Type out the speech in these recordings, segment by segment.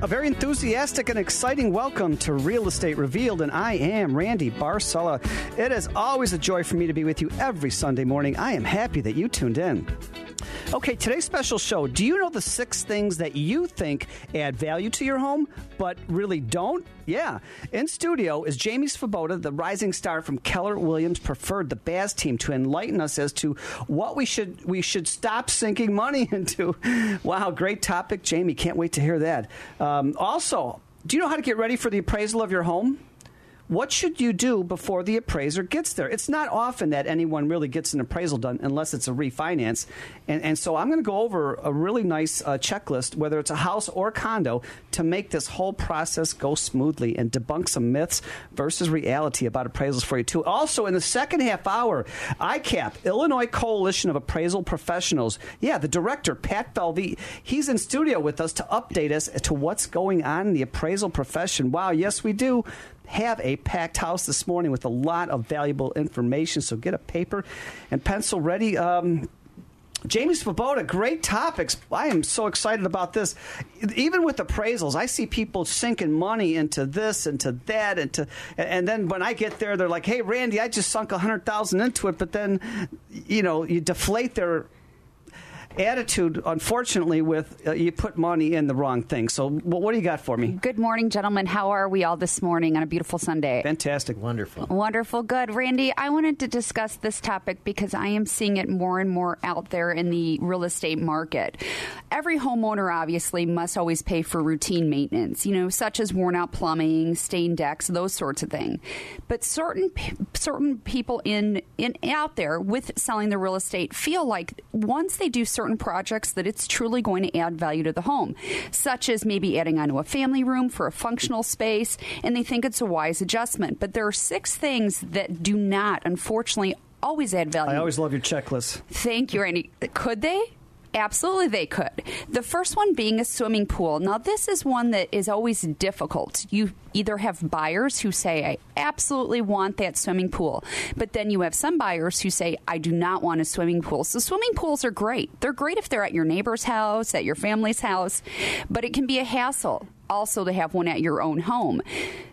A very enthusiastic and exciting welcome to Real Estate Revealed, and I am Randy Barcella. It is always a joy for me to be with you every Sunday morning. I am happy that you tuned in. Okay, today's special show. Do you know the six things that you think add value to your home, but really don't? Yeah. In studio is Jamie Svoboda, the rising star from Keller Williams Preferred, the Baz team, to enlighten us as to what we should we should stop sinking money into. Wow, great topic, Jamie. Can't wait to hear that. Um, also, do you know how to get ready for the appraisal of your home? What should you do before the appraiser gets there? It's not often that anyone really gets an appraisal done unless it's a refinance. And, and so I'm going to go over a really nice uh, checklist, whether it's a house or condo, to make this whole process go smoothly and debunk some myths versus reality about appraisals for you, too. Also, in the second half hour, ICAP, Illinois Coalition of Appraisal Professionals. Yeah, the director, Pat Belvey, he's in studio with us to update us to what's going on in the appraisal profession. Wow, yes, we do have a packed house this morning with a lot of valuable information. So get a paper and pencil ready. Um, Jamie Svoboda, great topics. I am so excited about this. Even with appraisals, I see people sinking money into this, into that, into, and then when I get there, they're like, "Hey, Randy, I just sunk a hundred thousand into it," but then, you know, you deflate their attitude, unfortunately, with uh, you put money in the wrong thing. So, what, what do you got for me? Good morning, gentlemen. How are we all this morning on a beautiful Sunday? Fantastic. Wonderful. Wonderful. Good. Randy, I wanted to discuss this topic because I am seeing it more and more out there in the real estate market. Every homeowner obviously must always pay for routine maintenance, you know, such as worn out plumbing, stained decks, those sorts of things. But certain certain people in in out there with selling the real estate feel like once they do certain projects that it's truly going to add value to the home, such as maybe adding onto a family room for a functional space, and they think it's a wise adjustment. But there are six things that do not, unfortunately, always add value. I always love your checklist. Thank you, Randy. Could they? Absolutely, they could. The first one being a swimming pool. Now, this is one that is always difficult. You either have buyers who say, I absolutely want that swimming pool, but then you have some buyers who say, I do not want a swimming pool. So, swimming pools are great. They're great if they're at your neighbor's house, at your family's house, but it can be a hassle also to have one at your own home.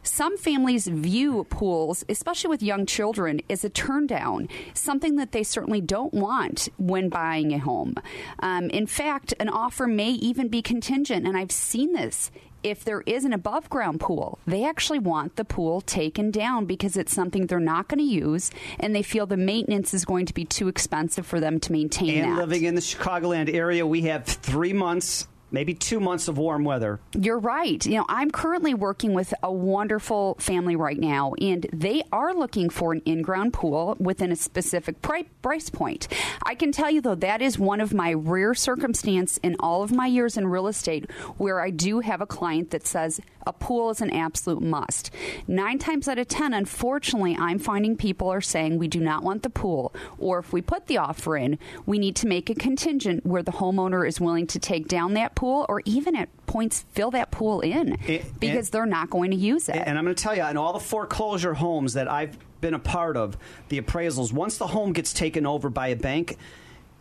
Some families view pools, especially with young children, as a turn down, something that they certainly don't want when buying a home. Um, in fact, an offer may even be contingent, and I've seen this if there is an above ground pool, they actually want the pool taken down because it's something they're not going to use and they feel the maintenance is going to be too expensive for them to maintain And that. living in the Chicagoland area, we have three months maybe two months of warm weather. You're right. You know, I'm currently working with a wonderful family right now, and they are looking for an in ground pool within a specific price point. I can tell you, though, that is one of my rare circumstance in all of my years in real estate where I do have a client that says a pool is an absolute must. Nine times out of ten, unfortunately, I'm finding people are saying we do not want the pool, or if we put the offer in, we need to make a contingent where the homeowner is willing to take down that pool or even at points fill that pool in It- because and- they're not going to use it. And I'm going to tell you, in all the foreclosure homes that I've been a part of, the appraisals, once the home gets taken over by a bank,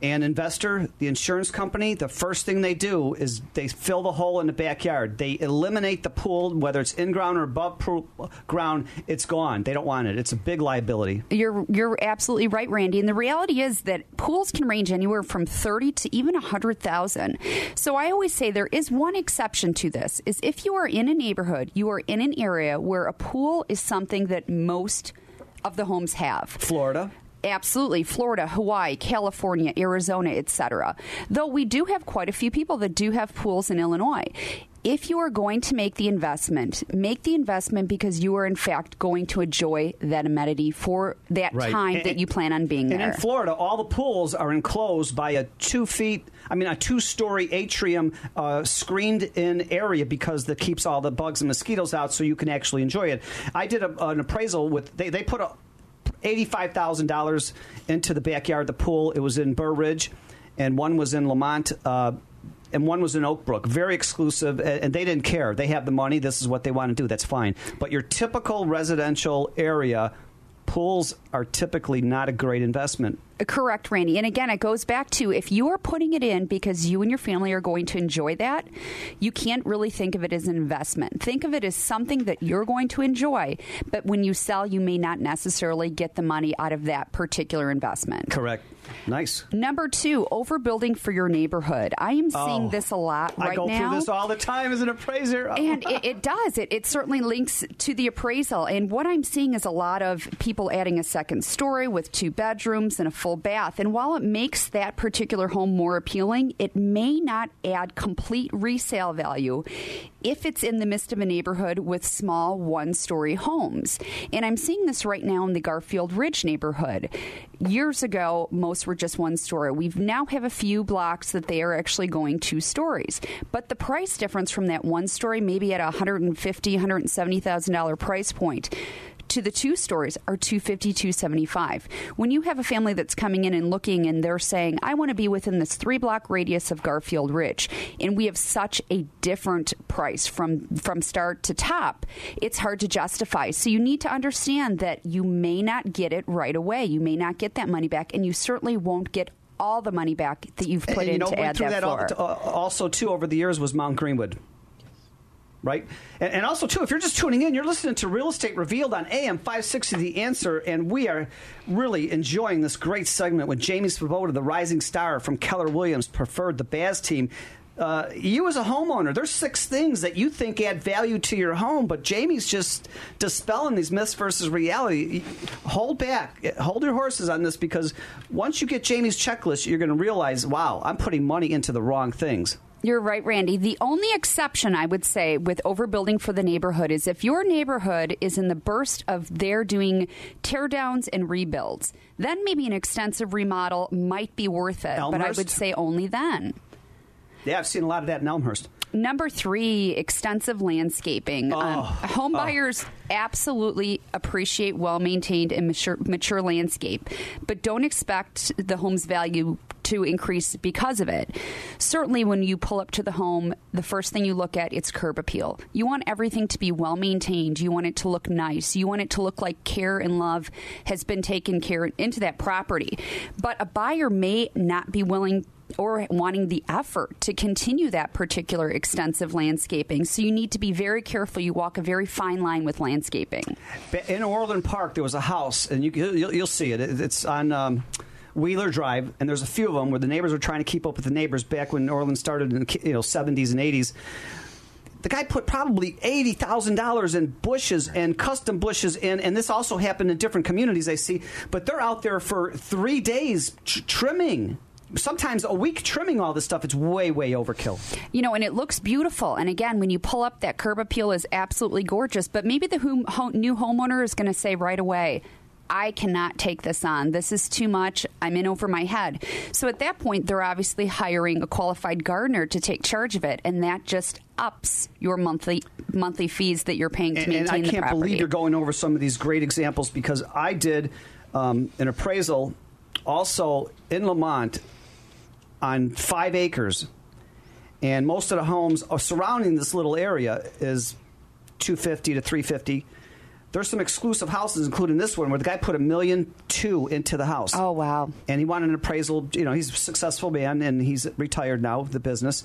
an investor, the insurance company, the first thing they do is they fill the hole in the backyard. They eliminate the pool, whether it's in ground or above pro- ground, it's gone. They don't want it. It's a big liability. You're you're absolutely right, Randy. And the reality is that pools can range anywhere from thirty to even a hundred thousand. So I always say there is one exception to this: is if you are in a neighborhood, you are in an area where a pool is something that most of the homes have. Florida. Absolutely, Florida, Hawaii, California, Arizona, etc. Though we do have quite a few people that do have pools in Illinois. If you are going to make the investment, make the investment because you are in fact going to enjoy that amenity for that Right. time And- that you plan on being And there. in Florida, all the pools are enclosed by a two feet, I mean, a two story atrium uh, screened in area because that keeps all the bugs and mosquitoes out so you can actually enjoy it. I did a, an appraisal with, they, they put a $85,000 into the backyard, the pool. It was in Burr Ridge, and one was in Lemont. Uh, and one was in Oak Brook, very exclusive, and they didn't care. They have the money. This is what they want to do. That's fine. But your typical residential area, pools are typically not a great investment. Correct, Randy. And again, it goes back to if you are putting it in because you and your family are going to enjoy that, you can't really think of it as an investment. Think of it as something that you're going to enjoy, but when you sell, you may not necessarily get the money out of that particular investment. Correct. Nice. Number two, overbuilding for your neighborhood. I am seeing Oh, this a lot right now. I go now. through this all the time as an appraiser. Oh. And it, it does. It, it certainly links to the appraisal. And what I'm seeing is a lot of people adding a second story with two bedrooms and a full bath. And while it makes that particular home more appealing, it may not add complete resale value if it's in the midst of a neighborhood with small one story homes. And I'm seeing this right now in the Garfield Ridge neighborhood. Years ago, most were just one story. We now have a few blocks that they are actually going two stories. But the price difference from that one story, maybe at a $150,000, $170,000 price point, to the two stories are 250 275 when you have a family that's coming in and looking and they're saying i want to be within this three block radius of garfield ridge and we have such a different price from from start to top it's hard to justify so you need to understand that you may not get it right away you may not get that money back and you certainly won't get all the money back that you've put and, in you know, to add that, that, floor. al- uh, also too over the years was Mount Greenwood. Right, and, and also too, if you're just tuning in, you're listening to Real Estate Revealed on AM 560 The Answer, and we are really enjoying this great segment with Jamie Svoboda, the rising star from Keller Williams, preferred the Baz team. Uh, you as a homeowner, there's six things that you think add value to your home, but Jamie's just dispelling these myths versus reality. Hold back, hold your horses on this because once you get Jamie's checklist, you're going to realize, wow, I'm putting money into the wrong things. You're right, Randy. The only exception I would say with overbuilding for the neighborhood is if your neighborhood is in the burst of they're doing tear downs and rebuilds, then maybe an extensive remodel might be worth it. But I would say only then. Yeah, I've seen a lot of that in Elmhurst. Number three, extensive landscaping. Um, Oh. home buyers absolutely appreciate well maintained and mature, mature landscape, but don't expect the home's value to increase because of it. Certainly, when you pull up to the home, the first thing you look at it's curb appeal. You want everything to be well maintained. You want it to look nice. You want it to look like care and love has been taken care into that property. But a buyer may not be willing or wanting the effort to continue that particular extensive landscaping. So you need to be very careful. You walk a very fine line with landscaping. In Orland Park, there was a house, and you, you'll, you'll see. It- It's on um, Wheeler Drive, and there's a few of them where the neighbors were trying to keep up with the neighbors back when Orland started in the you know 70s and 80s. The guy put probably eighty thousand dollars in bushes and custom bushes in, and this also happened in different communities I see. But they're out there for three days tr- trimming, sometimes a week trimming all this stuff. It's way, way overkill. You know, and it looks beautiful. And again, when you pull up, that curb appeal is absolutely gorgeous. But maybe the new homeowner is going to say right away, I cannot take this on. This is too much. I'm in over my head. So at that point, they're obviously hiring a qualified gardener to take charge of it, and that just ups your monthly monthly fees that you're paying to and, maintain and I the can't property. believe you're going over some of these great examples because I did um, an appraisal also in Lemont on five acres, and most of the homes surrounding this little area is 250 to 350. There's some exclusive houses, including this one, where the guy put a million two into the house. Oh, wow. And he wanted an appraisal. You know, he's a successful man, and he's retired now of the business.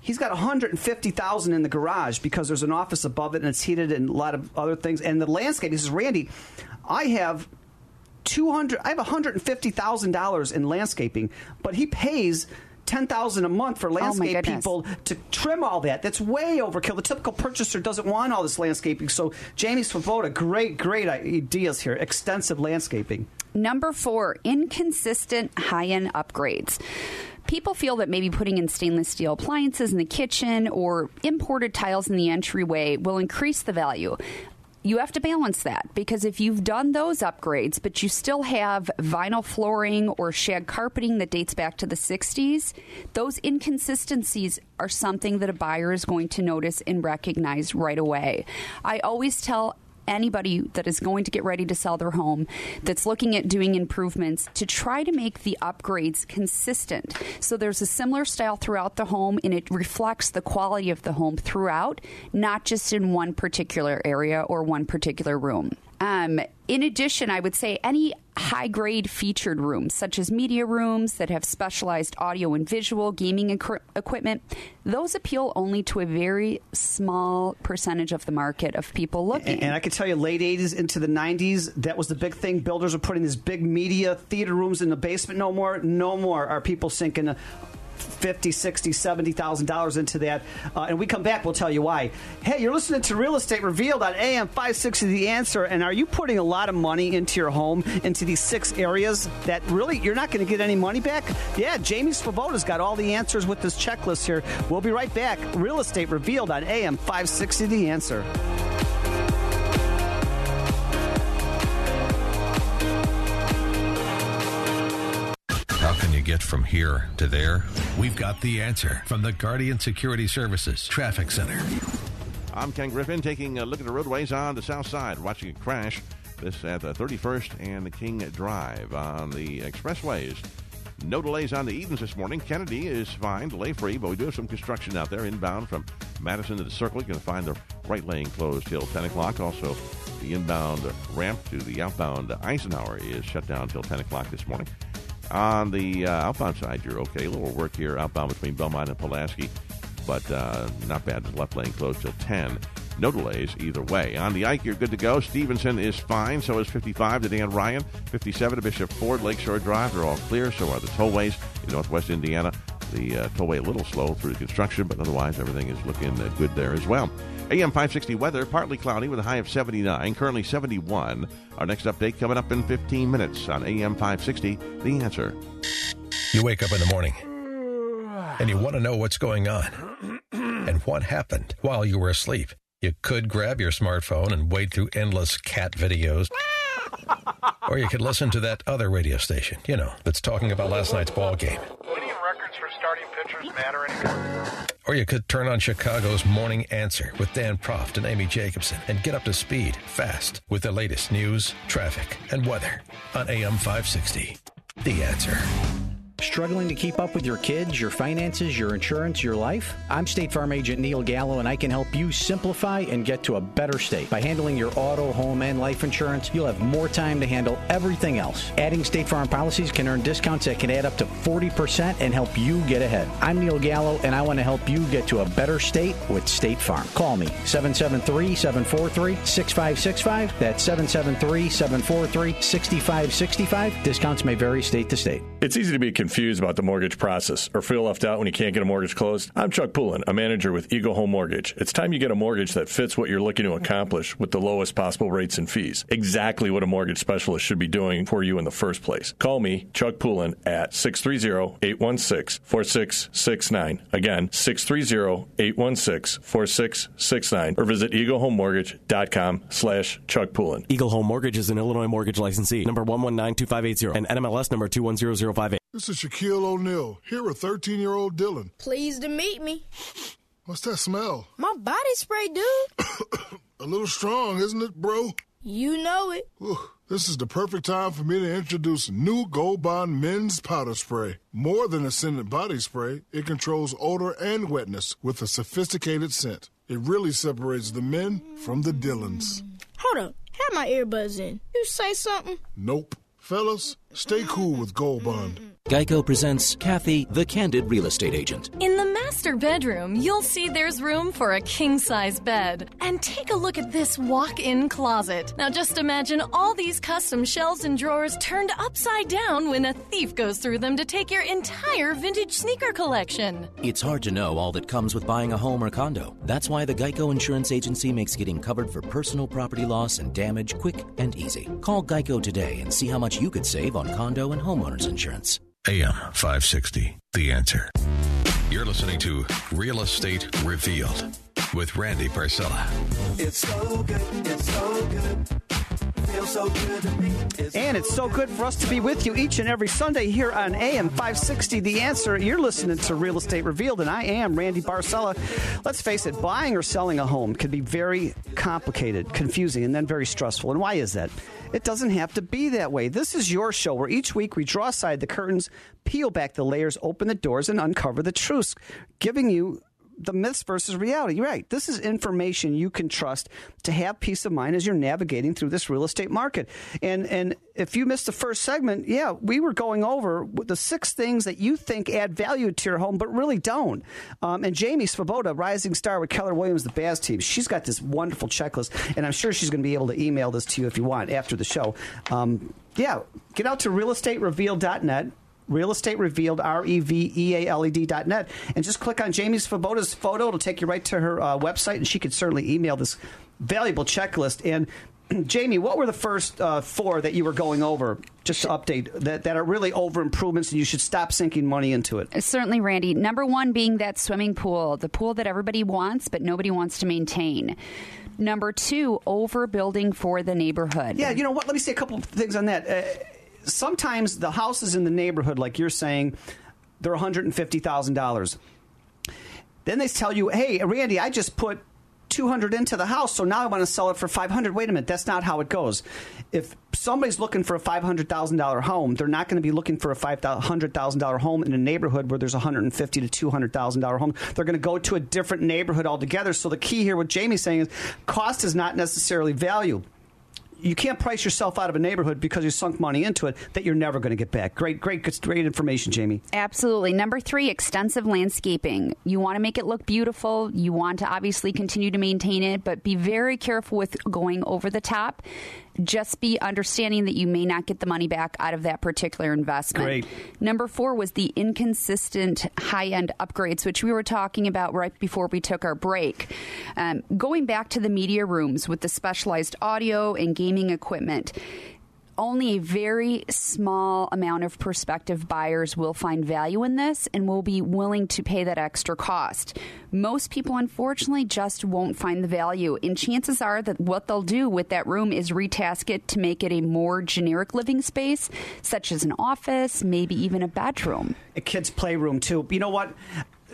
He's got 150,000 in the garage because there's an office above it and it's heated and a lot of other things. And the landscape, he says, Randy, I have 200 I have $150,000 in landscaping, but he pays 10,000 a month for oh landscape goodness. people to trim all that. That's way overkill. The typical purchaser doesn't want all this landscaping. So Jamie Svoboda, great great ideas here. Extensive landscaping. Number four, inconsistent high end upgrades. People feel that maybe putting in stainless steel appliances in the kitchen or imported tiles in the entryway will increase the value. You have to balance that because if you've done those upgrades, but you still have vinyl flooring or shag carpeting that dates back to the 60s, those inconsistencies are something that a buyer is going to notice and recognize right away. I always tell anybody that is going to get ready to sell their home that's looking at doing improvements to try to make the upgrades consistent. So there's a similar style throughout the home and it reflects the quality of the home throughout, not just in one particular area or one particular room. Um, in addition, I would say any high grade featured rooms, such as media rooms that have specialized audio and visual gaming equipment, those appeal only to a very small percentage of the market of people looking. And, and I can tell you, late 80s into the 90s, that was the big thing. Builders were putting these big media theater rooms in the basement. No more, no more are people sinking uh, fifty, sixty, seventy thousand dollars into that. Uh, and we come back, we'll tell you why. Hey, you're listening to Real Estate Revealed on AM 560 The Answer. And are you putting a lot of money into your home, into these six areas that really you're not going to get any money back? Yeah, Jamie Svoboda's got all the answers with this checklist here. We'll be right back. Real Estate Revealed on AM 560 The Answer. Get from here to there? We've got the answer from the Guardian Security Services Traffic Center. I'm Ken Griffin taking a look at the roadways on the south side, watching a crash. This at the 31st and the King Drive on the expressways. No delays on the Edens this morning. Kennedy is fine, delay free, but we do have some construction out there inbound from Madison to the Circle. You can find the right lane closed till 10 o'clock. Also, the inbound ramp to the outbound Eisenhower is shut down till 10 o'clock this morning. On the uh, outbound side, you're okay. A little work here outbound between Belmont and Pulaski, but uh, not bad. Left lane closed till 10. No delays either way. On the Ike, you're good to go. Stevenson is fine. So is 55 to Dan Ryan. 57 to Bishop Ford, Lakeshore Drive. They're all clear. So are the tollways in northwest Indiana. The uh, tollway a little slow through the construction, but otherwise everything is looking uh, good there as well. AM 560 weather, partly cloudy with a high of 79, currently 71. Our next update coming up in 15 minutes on AM 560, The Answer. You wake up in the morning and you want to know what's going on and what happened while you were asleep. You could grab your smartphone and wade through endless cat videos. or you could listen to that other radio station, you know, that's talking about last night's ball game. Matter anymore. Or you could turn on Chicago's Morning Answer with Dan Proft and Amy Jacobson and get up to speed fast with the latest news, traffic, and weather on AM 560. The Answer. Struggling to keep up with your kids, your finances, your insurance, your life? I'm State Farm Agent Neil Gallo, and I can help you simplify and get to a better state. By handling your auto, home, and life insurance, you'll have more time to handle everything else. Adding State Farm policies can earn discounts that can add up to 40% and help you get ahead. I'm Neil Gallo, and I want to help you get to a better state with State Farm. Call me 773 743 6565. That's 773 743 6565. Discounts may vary state to state. It's easy to be confused about the mortgage process or feel left out when you can't get a mortgage closed? I'm Chuck Poulin, a manager with Eagle Home Mortgage. It's time you get a mortgage that fits what you're looking to accomplish with the lowest possible rates and fees. Exactly what a mortgage specialist should be doing for you in the first place. Call me, Chuck Poulin, at 630-816-4669. Again, 630-816-4669 or visit eaglehomemortgage.com slash Chuck Poulin. Eagle Home Mortgage is an Illinois mortgage licensee. Number 119258 and NMLS number 210058. This is Shaquille O'Neal, here with 13 year old Dylan. Pleased to meet me. What's that smell? My body spray, dude. A little strong, isn't it, bro? You know it. Whew. This is the perfect time for me to introduce new Gold Bond Men's Powder Spray. More than a scented body spray, it controls odor and wetness with a sophisticated scent. It really separates the men from the Dylans. Hold up. Have my earbuds in. You say something? Nope. Fellas, stay cool with Gold Bond. Geico presents Kathy, the Candid Real Estate Agent. In the master bedroom, you'll see there's room for a king size bed. And take a look at this walk in closet. Now just imagine all these custom shelves and drawers turned upside down when a thief goes through them to take your entire vintage sneaker collection. It's hard to know all that comes with buying a home or condo. That's why the Geico Insurance Agency makes getting covered for personal property loss and damage quick and easy. Call Geico today and see how much you could save on condo and homeowners insurance. AM 560, The Answer. You're listening to Real Estate Revealed with Randy Barcella. It's so good, it's so good. And it's so good for us to be with you each and every Sunday here on AM 560. The answer, you're listening to Real Estate Revealed, and I am Randy Barcella. Let's face it, buying or selling a home can be very complicated, confusing, and then very stressful. And why is that? It doesn't have to be that way. This is your show where each week we draw aside the curtains, peel back the layers, open the doors, and uncover the truths, giving you the myths versus reality. Right. This is information you can trust to have peace of mind as you're navigating through this real estate market. And and if you missed the first segment, yeah, we were going over the six things that you think add value to your home, but really don't. Um, and Jamie Svoboda, rising star with Keller Williams, the Baz team, she's got this wonderful checklist, and I'm sure she's going to be able to email this to you if you want after the show. Um, yeah, get out to realestatereveal.net Real Estate Revealed, R E V E A L E D dot net, and just click on Jamie Svoboda's photo. It'll take you right to her uh, website, and she could certainly email this valuable checklist. And Jamie, what were the first uh, four that you were going over? Just to update that, that are really over improvements, and you should stop sinking money into it. Certainly, Randy. Number one being that swimming pool, the pool that everybody wants, but nobody wants to maintain. Number two, overbuilding for the neighborhood. Yeah, you know what? Let me say a couple of things on that. Uh, sometimes the houses in the neighborhood, like you're saying, they're $150,000. Then they tell you, hey, Randy, I just put 200 into the house, so now I want to sell it for 500. Wait a minute, that's not how it goes. If somebody's looking for a $500,000 home, they're not going to be looking for a $500,000 home in a neighborhood where there's a 150 to $200,000 home. They're going to go to a different neighborhood altogether. So the key here, what Jamie's saying is cost is not necessarily value you can't price yourself out of a neighborhood because you sunk money into it that you're never going to get back. Great, great, great information, Jamie. Absolutely. Number three, extensive landscaping. You want to make it look beautiful. You want to obviously continue to maintain it, but be very careful with going over the top just be understanding that you may not get the money back out of that particular investment. Great. Number four was the inconsistent high end upgrades, which we were talking about right before we took our break. Um, going back to the media rooms with the specialized audio and gaming equipment only a very small amount of prospective buyers will find value in this and will be willing to pay that extra cost. Most people, unfortunately, just won't find the value. And chances are that what they'll do with that room is retask it to make it a more generic living space, such as an office, maybe even a bedroom. A kid's playroom, too. You know what?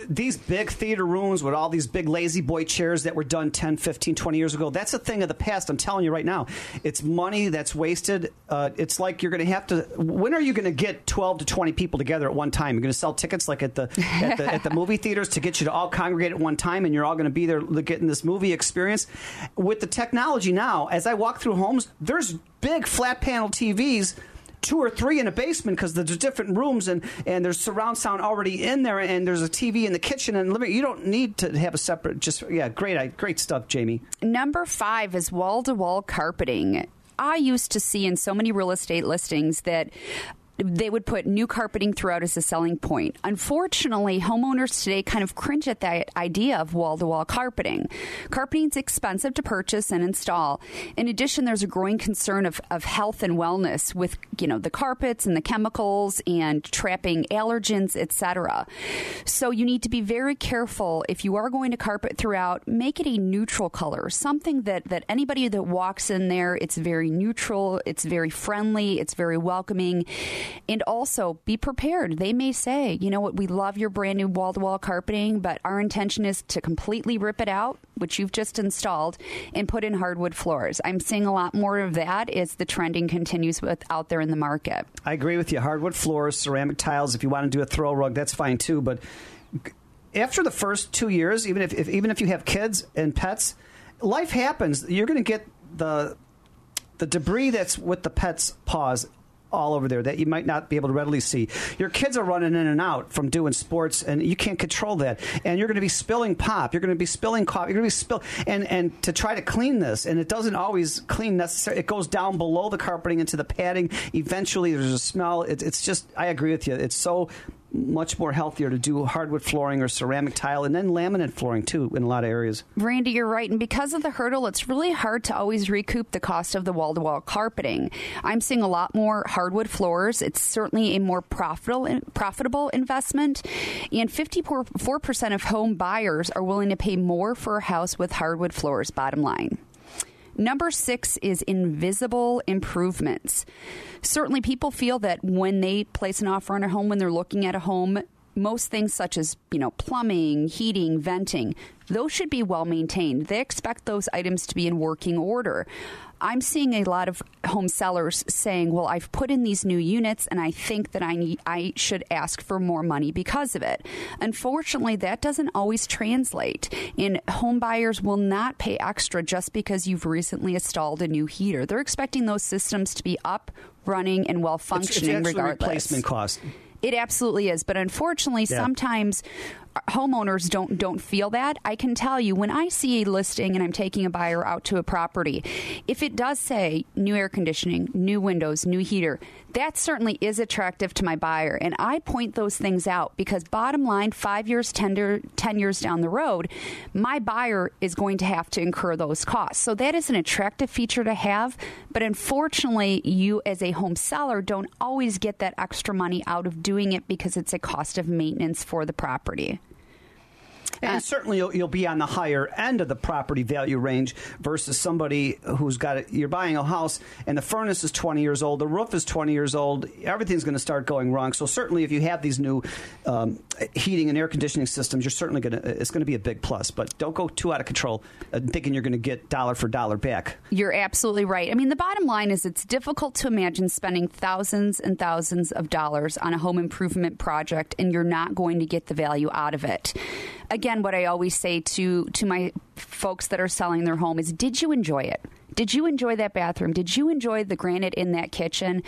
These big theater rooms with all these big lazy boy chairs that were done 10, 15, 20 years ago, that's a thing of the past. I'm telling you right now. It's money that's wasted. Uh, it's like you're going to have to. When are you going to get 12 to 20 people together at one time? You're going to sell tickets like at the, at the, at the movie theaters to get you to all congregate at one time and you're all going to be there getting this movie experience. With the technology now, as I walk through homes, there's big flat panel TVs two or three in a basement because there's different rooms and, and there's surround sound already in there and there's a TV in the kitchen and living. You don't need to have a separate. Just yeah, great, great stuff, Jamie. Number five is wall to wall carpeting. I used to see in so many real estate listings that they would put new carpeting throughout as a selling point. Unfortunately, homeowners today kind of cringe at that idea of wall to wall carpeting. Carpeting is expensive to purchase and install. In addition, there's a growing concern of, of health and wellness with you know the carpets and the chemicals and trapping allergens, etc. So you need to be very careful if you are going to carpet throughout. Make it a neutral color, something that that anybody that walks in there, it's very neutral, it's very friendly, it's very welcoming and also be prepared. They may say, you know what, we love your brand new wall to wall carpeting, but our intention is to completely rip it out, which you've just installed, and put in hardwood floors. I'm seeing a lot more of that as the trending continues with out there in the market. I agree with you. Hardwood floors, ceramic tiles, if you want to do a throw rug, that's fine too. But after the first two years, even if, if even if you have kids and pets, life happens. You're going to get the the debris that's with the pet's paws all over there that you might not be able to readily see. Your kids are running in and out from doing sports, and you can't control that. And you're going to be spilling pop. You're going to be spilling coffee. You're going to be spill and and to try to clean this, and it doesn't always clean necessarily. It goes down below the carpeting into the padding. Eventually, there's a smell. It, it's just. I agree with you. It's so much more healthier to do hardwood flooring or ceramic tile and then laminate flooring too in a lot of areas. Randy, you're right. And because of the hurdle, it's really hard to always recoup the cost of the wall to wall carpeting. I'm seeing a lot more hardwood floors. It's certainly a more profitable profitable investment. And 54% of home buyers are willing to pay more for a house with hardwood floors, bottom line. Number six is invisible improvements. Certainly, people feel that when they place an offer on a home, when they're looking at a home, most things such as you know plumbing heating venting those should be well maintained. They expect those items to be in working order. I'm seeing a lot of home sellers saying well i've put in these new units and i think that i need i should ask for more money because of it. Unfortunately that doesn't always translate. And home buyers will not pay extra just because you've recently installed a new heater. They're expecting those systems to be up running and well functioning it's, it's regardless. replacement cost it absolutely is, but unfortunately, yeah. sometimes homeowners don't don't feel that. I can tell you when I see a listing and I'm taking a buyer out to a property, if it does say new air conditioning, new windows, new heater, that certainly is attractive to my buyer and I point those things out because bottom line 5 years 10, 10 years down the road, my buyer is going to have to incur those costs. So that is an attractive feature to have, but unfortunately, you as a home seller don't always get that extra money out of doing it because it's a cost of maintenance for the property. And uh, certainly you'll, you'll, be on the higher end of the property value range versus somebody who's got it. You're buying a house and the furnace is 20 years old, the roof is 20 years old, everything's going to start going wrong. So certainly if you have these new um, heating and air conditioning systems, you're certainly going to, it's going to be a big plus. But don't go too out of control uh, thinking you're going to get dollar for dollar back. You're absolutely right. I mean, the bottom line is it's difficult to imagine spending thousands and thousands of dollars on a home improvement project and you're not going to get the value out of it again, what I always say to to my folks that are selling their home is, did you enjoy it? Did you enjoy that bathroom? Did you enjoy the granite in that kitchen?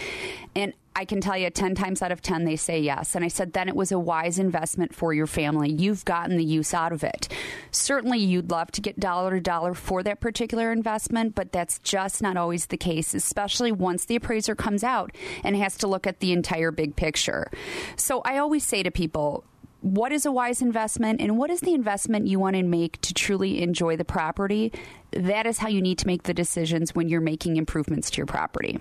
And I can tell you 10 times out of 10 they say yes. And I said then it was a wise investment for your family. You've gotten the use out of it. Certainly you'd love to get dollar to dollar for that particular investment, but that's just not always the case, especially once the appraiser comes out and has to look at the entire big picture. So I always say to people, what is a wise investment and what is the investment you want to make to truly enjoy the property. That is how you need to make the decisions when you're making improvements to your property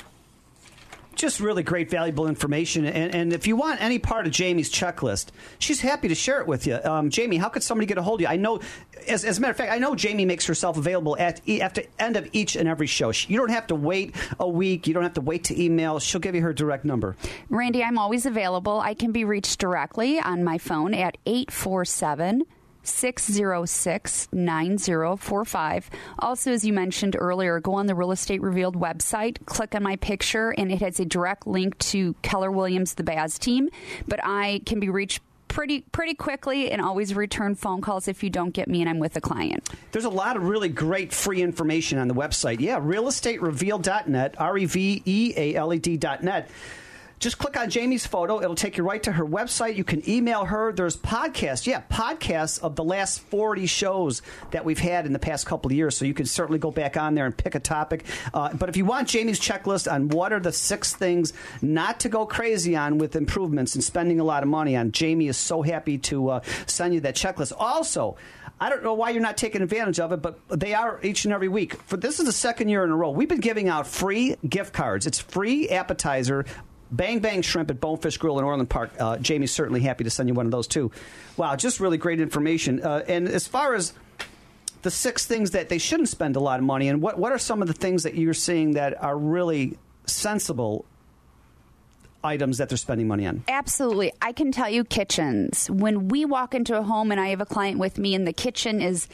just really great, valuable information. And, and, if you want any part of Jamie's checklist, she's happy to share it with you. Um, Jamie, how could somebody get a hold of you? I know, as, as, a matter of fact, I know Jamie makes herself available at, the end of each and every show. You don't have to wait a week. You don't have to wait to email. She'll give you her direct number. Randy, I'm always available. I can be reached directly on my phone at 847- 606 9045. Also, as you mentioned earlier, go on the Real Estate Revealed website, click on my picture, and it has a direct link to Keller Williams, the Baz team. But I can be reached pretty pretty quickly and always return phone calls if you don't get me and I'm with a client. There's a lot of really great free information on the website. Yeah, realestaterevealed.net, R E V E A L E D.net. Just click on Jamie's photo. It'll take you right to her website. You can email her. There's podcasts. Yeah, podcasts of the last 40 shows that we've had in the past couple of years. So you can certainly go back on there and pick a topic. Uh, but if you want Jamie's checklist on what are the six things not to go crazy on with improvements and spending a lot of money on, Jamie is so happy to uh, send you that checklist. Also, I don't know why you're not taking advantage of it, but they are each and every week. For this is the second year in a row. We've been giving out free gift cards. It's free appetizer Bang Bang Shrimp at Bonefish Grill in Orland Park. Uh, Jamie's certainly happy to send you one of those too. Wow, just really great information. Uh, and as far as the six things that they shouldn't spend a lot of money on, what what are some of the things that you're seeing that are really sensible items that they're spending money on? Absolutely. I can tell you kitchens. When we walk into a home and I have a client with me and the kitchen is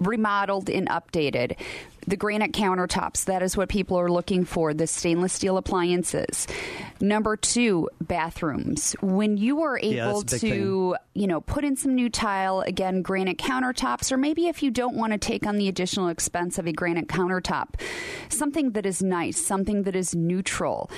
remodeled and updated. The granite countertops, that is what people are looking for, the stainless steel appliances. Number two, bathrooms. When you are able yeah, to, you know, put in some new tile, again, granite countertops, or maybe if you don't want to take on the additional expense of a granite countertop, something that is nice, something that is neutral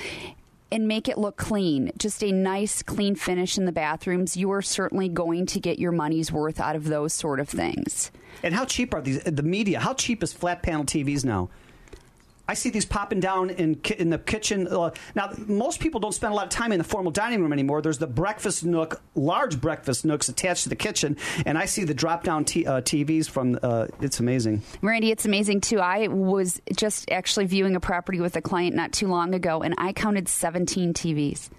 and make it look clean. Just a nice, clean finish in the bathrooms. You are certainly going to get your money's worth out of those sort of things. And how cheap are these? The media, how cheap is flat panel TVs now? I see these popping down in in the kitchen. Uh, now, most people don't spend a lot of time in the formal dining room anymore. There's the breakfast nook, large breakfast nooks attached to the kitchen, and I see the drop down t- uh, TVs from. Uh, it's amazing, Randy. It's amazing too. I was just actually viewing a property with a client not too long ago, and I counted 17 TVs.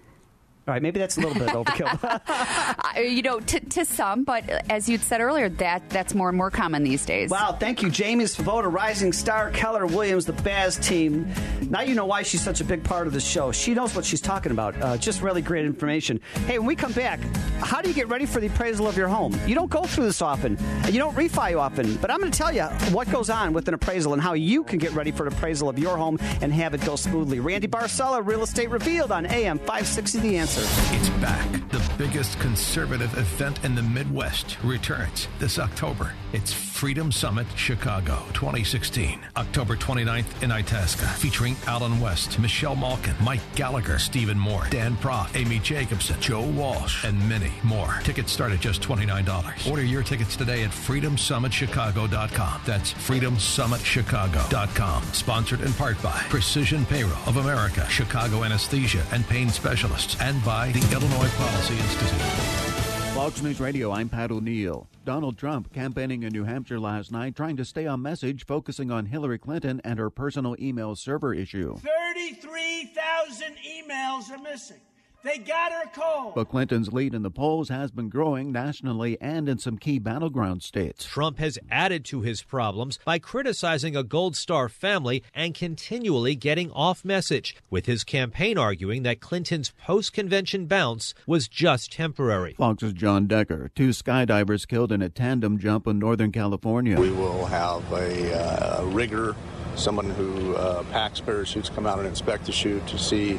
All right, maybe that's a little bit overkill. Uh, you know, to, to some, but as you'd said earlier, that that's more and more common these days. Wow, thank you, Jamie Svoboda, Rising Star, Keller Williams, the Baz team. Now you know why she's such a big part of the show. She knows what she's talking about. Uh, just really great information. Hey, when we come back, how do you get ready for the appraisal of your home? You don't go through this often, you don't refi often, but I'm going to tell you what goes on with an appraisal and how you can get ready for an appraisal of your home and have it go smoothly. Randy Barcella, Real Estate Revealed on AM 560 The Answer. It's back. The biggest conservative event in the Midwest returns this October. It's Freedom Summit Chicago 2016, October 29th in Itasca, featuring Allen West, Michelle Malkin, Mike Gallagher, Stephen Moore, Dan Proft, Amy Jacobson, Joe Walsh, and many more. Tickets start at just $29. Order your tickets today at freedomsummitchicago.com. That's freedomsummitchicago.com. Sponsored in part by Precision Payroll of America, Chicago Anesthesia and Pain Specialists, and by the Illinois Policy Institute. Fox News Radio, I'm Pat O'Neill. Donald Trump campaigning in New Hampshire last night, trying to stay on message, focusing on Hillary Clinton and her personal email server issue. 33,000 emails are missing. They got her cold. But Clinton's lead in the polls has been growing nationally and in some key battleground states. Trump has added to his problems by criticizing a Gold Star family and continually getting off message, with his campaign arguing that Clinton's post convention bounce was just temporary. Fox's John Decker. Two skydivers killed in a tandem jump in Northern California. We will have a, uh, rigger someone who uh, packs parachutes come out and inspect the chute to see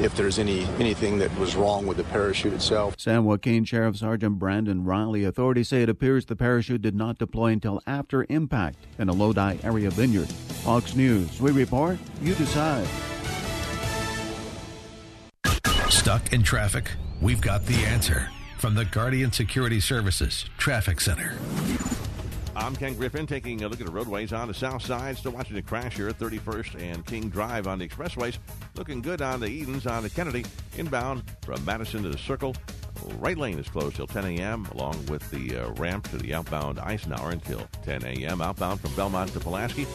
if there's any anything that was wrong with the parachute itself. San Joaquin Sheriff Sergeant Brandon Riley authorities say it appears the parachute did not deploy until after impact in a Lodi area vineyard. Fox News, we report, you decide. Stuck in traffic? We've got the answer from the Guardian Security Services Traffic Center. I'm Ken Griffin taking a look at the roadways on the south side. Still watching the crash here at 31st and King Drive on the expressways. Looking good on the Edens on the Kennedy. Inbound from Madison to the Circle. Right lane is closed till 10 a.m. along with the uh, ramp to the outbound Eisenhower until 10 a.m. Outbound from Belmont to Pulaski.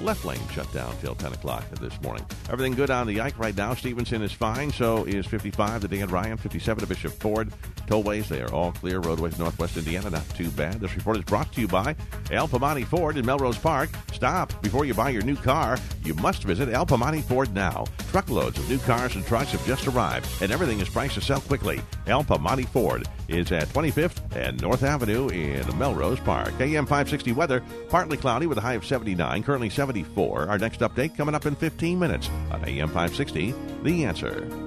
Left lane shut down till 10 o'clock this morning. Everything good on the Ike right now. Stevenson is fine. So is 55 to Dan Ryan, 57 to Bishop Ford. Tollways, they are all clear. Roadways, Northwest Indiana, not too bad. This report is brought to you by Al Piemonte Ford in Melrose Park. Stop before you buy your new car. You must visit Al Piemonte Ford now. Truckloads of new cars and trucks have just arrived, and everything is priced to sell quickly. Al Piemonte Ford is at 25th and North Avenue in Melrose Park. AM 560 weather, partly cloudy with a high of 79, currently 74. Our next update coming up in 15 minutes on AM 560, The Answer.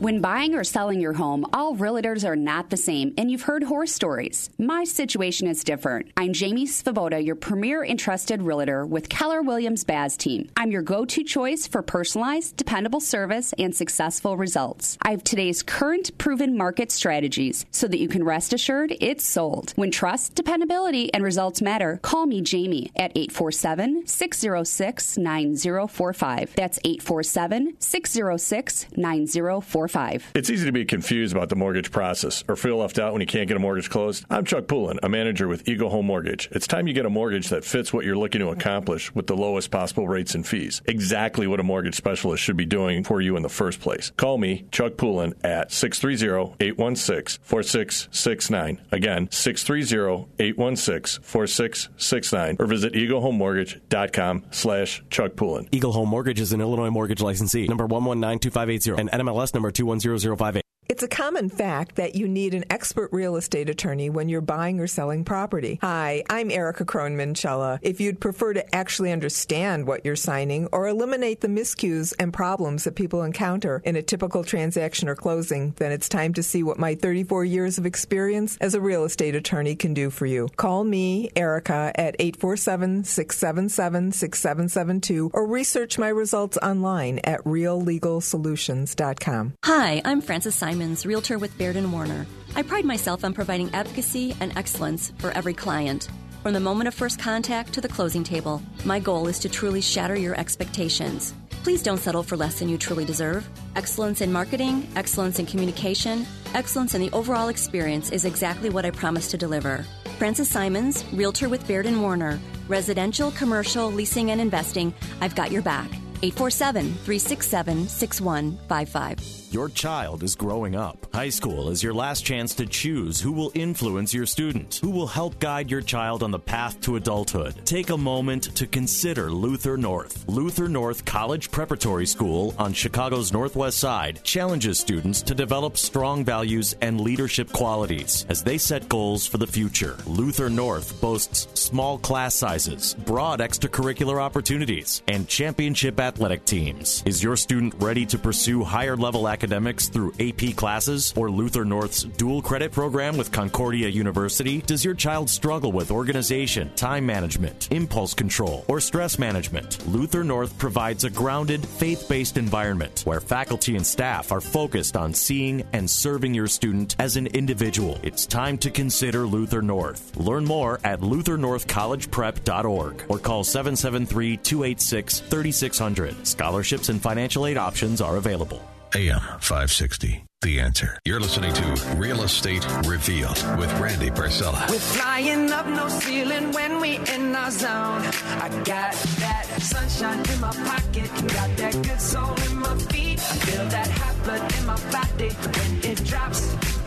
When buying or selling your home, all realtors are not the same, and you've heard horror stories. My situation is different. I'm Jamie Svoboda, your premier entrusted realtor with Keller Williams Baz team. I'm your go to choice for personalized, dependable service and successful results. I have today's current proven market strategies so that you can rest assured it's sold. When trust, dependability, and results matter, call me Jamie at 847 606 9045. That's 847 606 9045. It's easy to be confused about the mortgage process or feel left out when you can't get a mortgage closed. I'm Chuck Poulin, a manager with Eagle Home Mortgage. It's time you get a mortgage that fits what you're looking to accomplish with the lowest possible rates and fees. Exactly what a mortgage specialist should be doing for you in the first place. Call me, Chuck Poulin, at 630-816-4669. Again, 630-816-4669 or visit eaglehomemortgage.com slash Chuck Poulin. Eagle Home Mortgage is an Illinois mortgage licensee. Number 1192580 and NMLS number 210058. It's a common fact that you need an expert real estate attorney when you're buying or selling property. Hi, I'm Erica Krohn-Minchella. If you'd prefer to actually understand what you're signing or eliminate the miscues and problems that people encounter in a typical transaction or closing, then it's time to see what my 34 years of experience as a real estate attorney can do for you. Call me, Erica, at 847-677-6772 or research my results online at reallegalsolutions.com. Hi, I'm Frances Simon. Simons, realtor with Baird and Warner. I pride myself on providing advocacy and excellence for every client. From the moment of first contact to the closing table, my goal is to truly shatter your expectations. Please don't settle for less than you truly deserve. Excellence in marketing, excellence in communication, excellence in the overall experience is exactly what I promise to deliver. Francis Simons, realtor with Baird and Warner. Residential, commercial, leasing, and investing, I've got your back. 847 367 6155. Your child is growing up. High school is your last chance to choose who will influence your student, who will help guide your child on the path to adulthood. Take a moment to consider Luther North. Luther North College Preparatory School on Chicago's Northwest Side challenges students to develop strong values and leadership qualities as they set goals for the future. Luther North boasts small class sizes, broad extracurricular opportunities, and championship athletic teams. Is your student ready to pursue higher level academics through AP classes or Luther North's dual credit program with Concordia University? Does your child struggle with organization, time management, impulse control, or stress management? Luther North provides a grounded, faith based environment where faculty and staff are focused on seeing and serving your student as an individual. It's time to consider Luther North. Learn more at luthernorthcollegeprep.org or call 773 286 3600. Scholarships and financial aid options are available. AM 560. The answer. You're listening to Real Estate Revealed with Randy Barcella. We're flying up no ceiling when we in our zone. I got that sunshine in my pocket, got that good soul in my feet. I feel that hot blood in my body when it drops.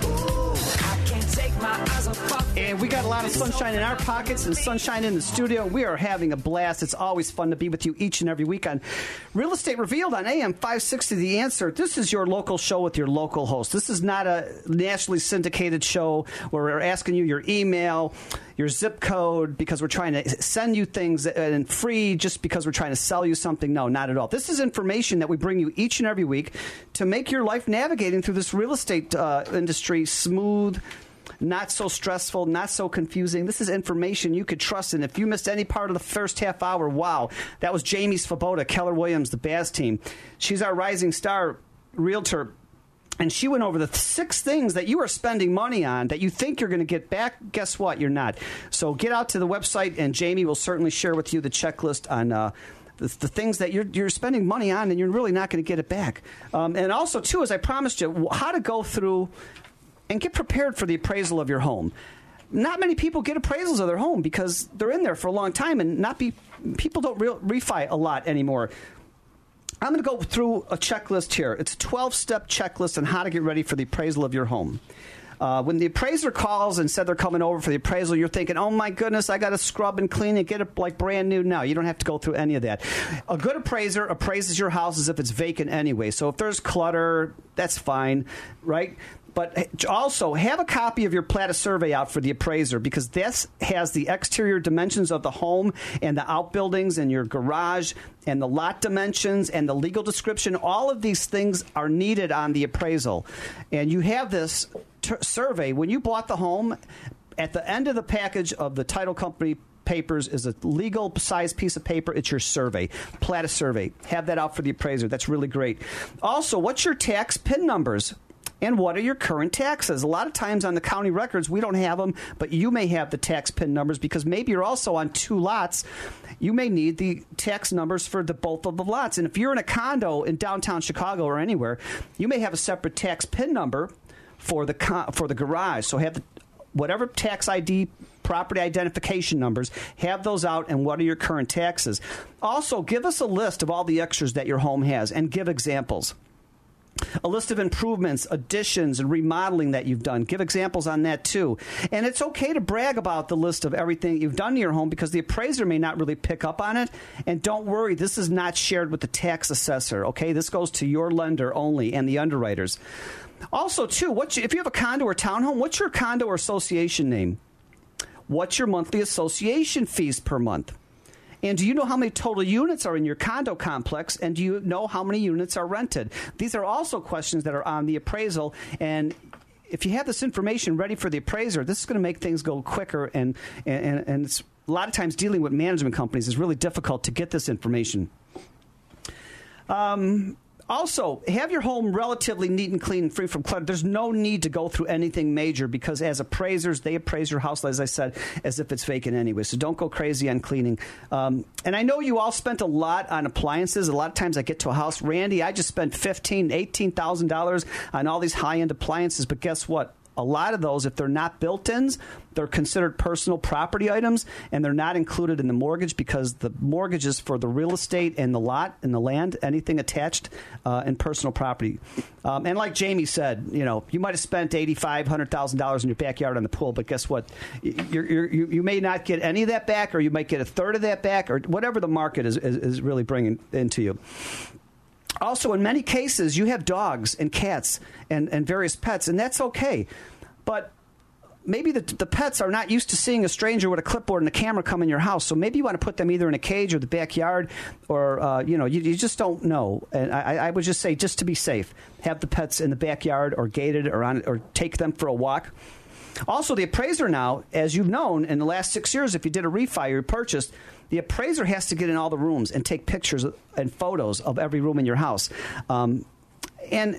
And we got a lot of sunshine in our pockets and sunshine in the studio. We are having a blast. It's always fun to be with you each and every week on Real Estate Revealed on AM 560 The Answer. This is your local show with your local host. This is not a nationally syndicated show where we're asking you your email, your zip code, because we're trying to send you things and free just because we're trying to sell you something. No, not at all. This is information that we bring you each and every week to make your life navigating through this real estate uh, industry smooth not so stressful, not so confusing. This is information you could trust. And if you missed any part of the first half hour, wow, that was Jamie Svoboda, Keller Williams, the Baz team. She's our rising star realtor. And she went over the six things that you are spending money on that you think you're going to get back. Guess what? You're not. So get out to the website, and Jamie will certainly share with you the checklist on. Uh, the, the, things that you're, you're spending money on and you're really not going to get it back. Um, and also, too, as I promised you, how to go through and get prepared for the appraisal of your home. Not many people get appraisals of their home because they're in there for a long time and not be people don't re- refi a lot anymore. I'm going to go through a checklist here. It's a 12 step checklist on how to get ready for the appraisal of your home. Uh, when the appraiser calls and said they're coming over for the appraisal, you're thinking, "Oh my goodness, I got to scrub and clean and get it like brand new." Now you don't have to go through any of that. A good appraiser appraises your house as if it's vacant anyway. So if there's clutter, that's fine, right? But eh, also have a copy of your Plata survey out for the appraiser because this has the exterior dimensions of the home and the outbuildings and your garage and the lot dimensions and the legal description. All of these things are needed on the appraisal. And you have this t- survey when you bought the home. At the end of the package of the title company papers is a legal size piece of paper. It's your survey, Plata survey. Have that out for the appraiser. That's really great. Also, what's your tax PIN numbers? And what are your current taxes? A lot of times on the county records, we don't have them, but you may have the tax PIN numbers because maybe you're also on two lots. You may need the tax numbers for the both of the lots. And if you're in a condo in downtown Chicago or anywhere, you may have a separate tax PIN number for the for the garage. So have the, whatever tax ID property identification numbers, have those out, and what are your current taxes. Also, give us a list of all the extras that your home has and give examples a list of improvements, additions, and remodeling that you've done. Give examples on that too. And it's okay to brag about the list of everything you've done to your home because the appraiser may not really pick up on it. And don't worry, this is not shared with the tax assessor, okay? This goes to your lender only and the underwriters. Also, too, what if you have a condo or townhome, what's your condo or association name? What's your monthly association fees per month? And do you know how many total units are in your condo complex? And do you know how many units are rented? These are also questions that are on the appraisal. And if you have this information ready for the appraiser, this is going to make things go quicker. And, and, and it's a lot of times dealing with management companies is really difficult to get this information. Um, also, have your home relatively neat and clean and free from clutter. There's no need to go through anything major because as appraisers, they appraise your house, as I said, as if it's vacant anyway. So don't go crazy on cleaning. Um, and I know you all spent a lot on appliances. A lot of times I get to a house, Randy, I just spent fifteen, eighteen thousand dollars on all these high end appliances. But guess what? A lot of those, if they're not built ins, they're considered personal property items and they're not included in the mortgage because the mortgage is for the real estate and the lot and the land, anything attached uh, in personal property. Um, and like Jamie said, you know, you might have spent eighty-five, hundred thousand dollars in your backyard on the pool, but guess what? You're, you're, you you may not get any of that back, or you might get a third of that back, or whatever the market is, is, is really bringing into you. Also, in many cases, you have dogs and cats and, and various pets, and that's okay. But maybe the, the pets are not used to seeing a stranger with a clipboard and a camera come in your house. So maybe you want to put them either in a cage or the backyard, or uh, you know, you, you, just don't know. And I, I, would just say, just to be safe, have the pets in the backyard or gated or on or take them for a walk. Also, the appraiser now, as you've known in the last six years, if you did a refi or purchased, the appraiser has to get in all the rooms and take pictures and photos of every room in your house. Um, and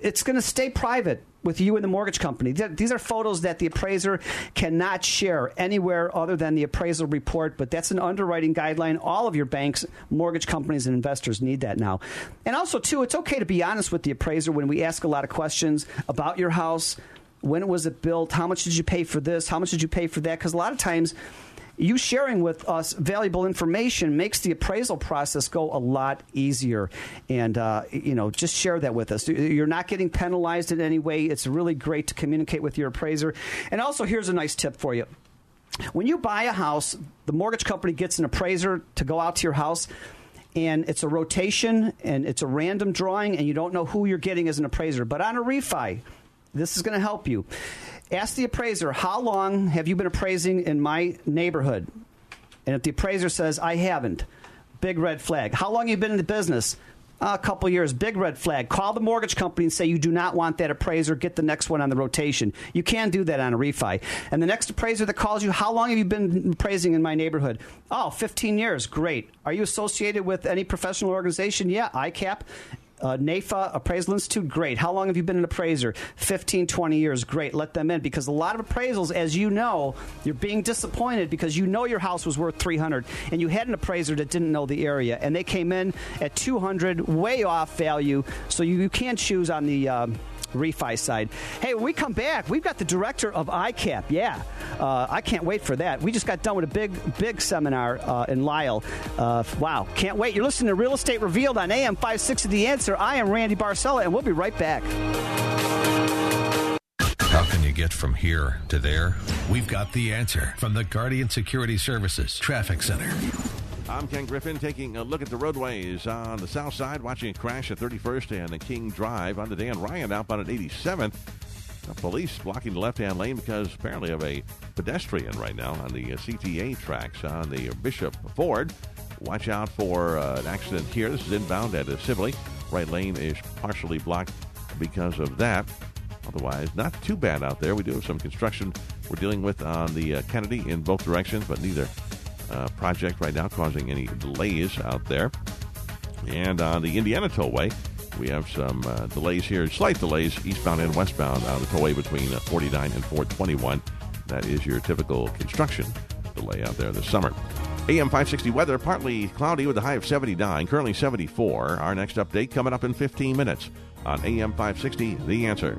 it's going to stay private with you and the mortgage company. These are photos that the appraiser cannot share anywhere other than the appraisal report, but that's an underwriting guideline. All of your banks, mortgage companies, and investors need that now. And also, too, it's okay to be honest with the appraiser when we ask a lot of questions about your house. When was it built? How much did you pay for this? How much did you pay for that? Because a lot of times you sharing with us valuable information makes the appraisal process go a lot easier. And, uh, you know, just share that with us. You're not getting penalized in any way. It's really great to communicate with your appraiser. And also, here's a nice tip for you. When you buy a house, the mortgage company gets an appraiser to go out to your house and it's a rotation and it's a random drawing and you don't know who you're getting as an appraiser. But on a refi, this is going to help you. Ask the appraiser, how long have you been appraising in my neighborhood? And if the appraiser says, I haven't, big red flag. How long have you been in the business? a couple years, big red flag. Call the mortgage company and say you do not want that appraiser. Get the next one on the rotation. You can do that on a refi. And the next appraiser that calls you, how long have you been appraising in my neighborhood? Oh, 15 years. Great. Are you associated with any professional organization? Yeah, ICAP. Uh, NAIFA Appraisal Institute, great. How long have you been an appraiser? 15, 20 years, great. Let them in because a lot of appraisals, as you know, you're being disappointed because you know your house was worth 300 and you had an appraiser that didn't know the area and they came in at 200, way off value. So you, you can't choose on the. Um, refi side. Hey, when we come back, we've got the director of ICAP. Yeah, uh, I can't wait for that. We just got done with a big, big seminar uh, in Lisle. Uh, wow, can't wait. You're listening to Real Estate Revealed on AM 560 The Answer. I am Randy Barcella, and we'll be right back. How can you get from here to there? We've got the answer from the Guardian Security Services Traffic Center. I'm Ken Griffin taking a look at the roadways on the south side, watching a crash at 31st and King Drive on the Dan Ryan outbound at 87th. The police blocking the left-hand lane because apparently of a pedestrian right now on the uh, CTA tracks on the Bishop Ford. Watch out for uh, an accident here. This is inbound at Sibley. Right lane is partially blocked because of that. Otherwise, not too bad out there. We do have some construction we're dealing with on the uh, Kennedy in both directions, but neither uh, project right now causing any delays out there. And on the Indiana Tollway, we have some uh, delays here, slight delays eastbound and westbound on the tollway between uh, 49 and 421. That is your typical construction delay out there this summer. AM 560 weather, partly cloudy with a high of 79, currently 74. Our next update coming up in 15 minutes on AM 560, The Answer.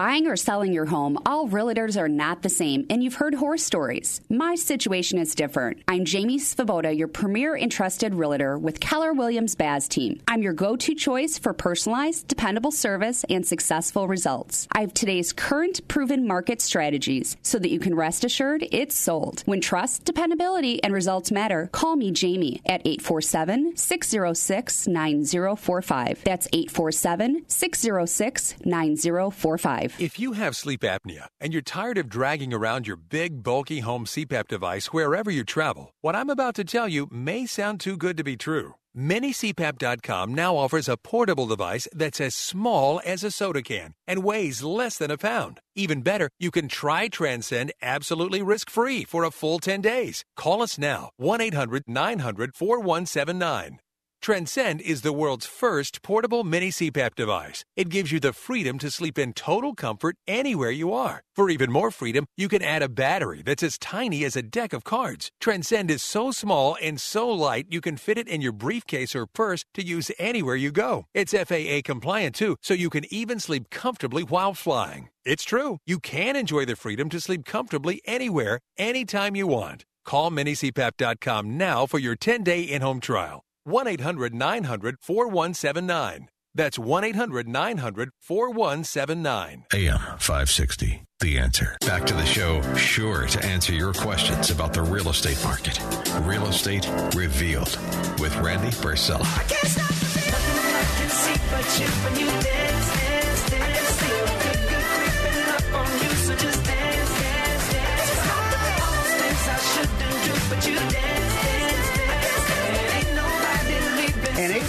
buying or selling your home, all realtors are not the same, and you've heard horror stories. My situation is different. I'm Jamie Svoboda, your premier entrusted realtor with Keller Williams Baz team. I'm your go to choice for personalized, dependable service and successful results. I have today's current proven market strategies so that you can rest assured it's sold. When trust, dependability, and results matter, call me Jamie at 847 606 9045. That's 847 606 9045. If you have sleep apnea and you're tired of dragging around your big, bulky home CPAP device wherever you travel, what I'm about to tell you may sound too good to be true. MiniCPAP.com now offers a portable device that's as small as a soda can and weighs less than a pound. Even better, you can try Transcend absolutely risk free for a full 10 days. Call us now 1 800 900 4179. Transcend is the world's first portable mini CPAP device. It gives you the freedom to sleep in total comfort anywhere you are. For even more freedom, you can add a battery that's as tiny as a deck of cards. Transcend is so small and so light you can fit it in your briefcase or purse to use anywhere you go. It's FAA compliant too, so you can even sleep comfortably while flying. It's true. You can enjoy the freedom to sleep comfortably anywhere, anytime you want. Call minicpap.com now for your 10-day in-home trial. 1 800 900 4179. That's 1 800 900 4179. AM 560. The answer. Back to the show, sure to answer your questions about the real estate market. Real Estate Revealed with Randy Barcella.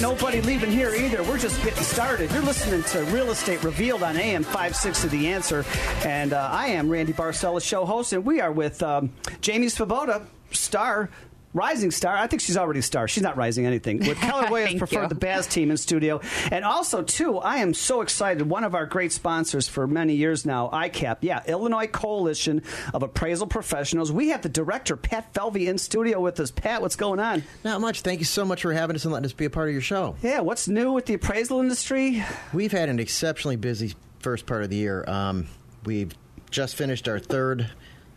Nobody leaving here either. We're just getting started. You're listening to Real Estate Revealed on AM 560 The Answer. And uh, I am Randy Barcella, show host, and we are with um, Jamie Svoboda, star. Rising star. I think she's already a star. She's not rising anything. With Keller Williams Thank preferred you. the Baz team in studio. And also, too, I am so excited. One of our great sponsors for many years now, ICAP. Yeah, Illinois Coalition of Appraisal Professionals. We have the director, Pat Felvey, in studio with us. Pat, what's going on? Not much. Thank you so much for having us and letting us be a part of your show. Yeah, what's new with the appraisal industry? We've had an exceptionally busy first part of the year. Um, we've just finished our third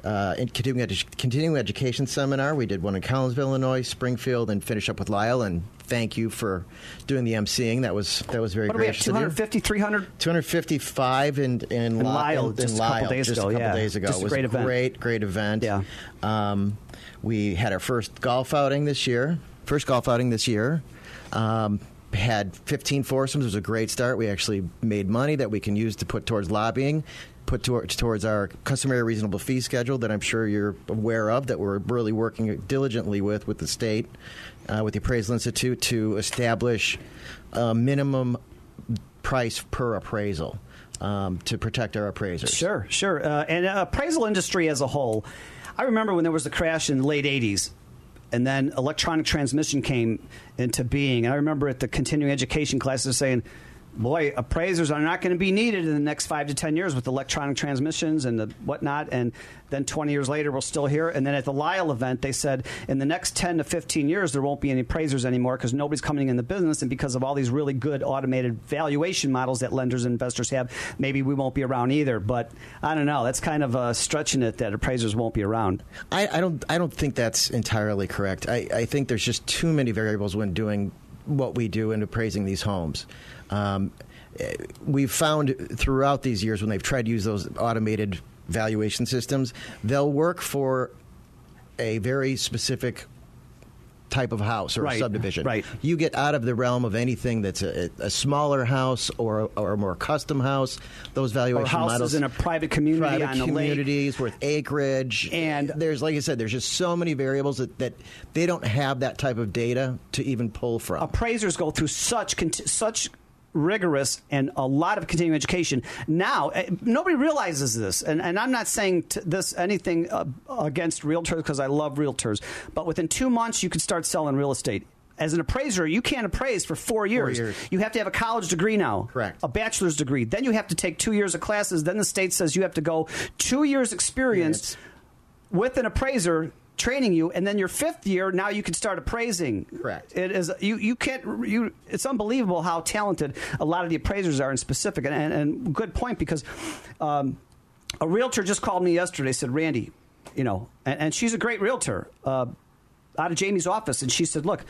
uh, in continuing, edu- continuing education seminar. We did one in Collinsville, Illinois, Springfield, and finish up with Lisle. And thank you for doing the emceeing. That was that was very What do we have, gracious of you. 250, 300? 255 in, in, In Lisle, in- just in a couple Lisle, days just ago, a couple yeah. days ago. Just a it was great a event. great, great event. Yeah. Um, we had our first golf outing this year. First golf outing this year. Um, had 15 foursomes. It was a great start. We actually made money that we can use to put towards lobbying, put towards, towards our customary reasonable fee schedule that I'm sure you're aware of, that we're really working diligently with with the state, uh, with the Appraisal Institute to establish a minimum price per appraisal um, to protect our appraisers. Sure, sure. Uh, and uh, appraisal industry as a whole, I remember when there was the crash in the late 80s. And then electronic transmission came into being. And I remember at the continuing education classes saying, boy, appraisers are not going to be needed in the next five to 10 years with electronic transmissions and the whatnot. And then 20 years later, we're still here. And then at the Lisle event, they said in the next 10 to 15 years, there won't be any appraisers anymore because nobody's coming in the business. And because of all these really good automated valuation models that lenders and investors have, maybe we won't be around either. But I don't know. That's kind of uh, stretching it that appraisers won't be around. I, I don't. I don't think that's entirely correct. I, I think there's just too many variables when doing what we do in appraising these homes. Um, we've found throughout these years when they've tried to use those automated valuation systems, they'll work for a very specific type of house or Right, subdivision. right. You get out of the realm of anything that's a, a smaller house or a, or a more custom house. Those valuation houses models in a private community private on a lake. communities with acreage, and there's like I said, there's just so many variables that, that they don't have that type of data to even pull from. appraisers go through such such rigorous and a lot of continuing education. Now, eh, nobody realizes this, and, and I'm not saying t- this anything uh, against realtors because I love realtors, but within two months you can start selling real estate. As an appraiser, you can't appraise for four years. years. You have to have a college degree now. Correct. A bachelor's degree. Then you have to take two years of classes. Then the state says you have to go two years experience with an appraiser training you and then your fifth year now you can start appraising. Correct. It is you you can't you it's unbelievable how talented a lot of the appraisers are in specific and, and, and good point because um, a realtor just called me yesterday said randy you know and, and she's a great realtor uh, out of jamie's office and she said look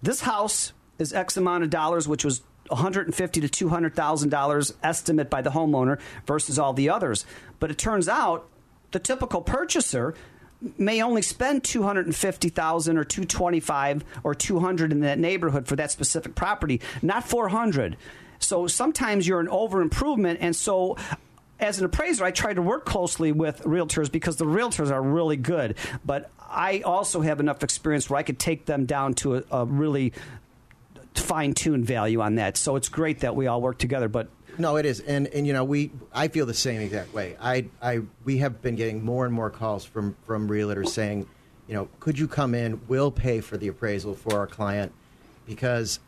this house is x amount of dollars which was 150 to 200 thousand dollars estimate by the homeowner versus all the others. But it turns out the typical purchaser may only spend 250,000 or 225 or 200 in that neighborhood for that specific property, not 400. So sometimes you're an over improvement and so as an appraiser, I try to work closely with realtors because the realtors are really good. But I also have enough experience where I could take them down to a, a really fine tuned value on that. So it's great that we all work together. But No, it is, and and you know we I feel the same exact way. I I we have been getting more and more calls from from realtors saying, you know, could you come in? We'll pay for the appraisal for our client because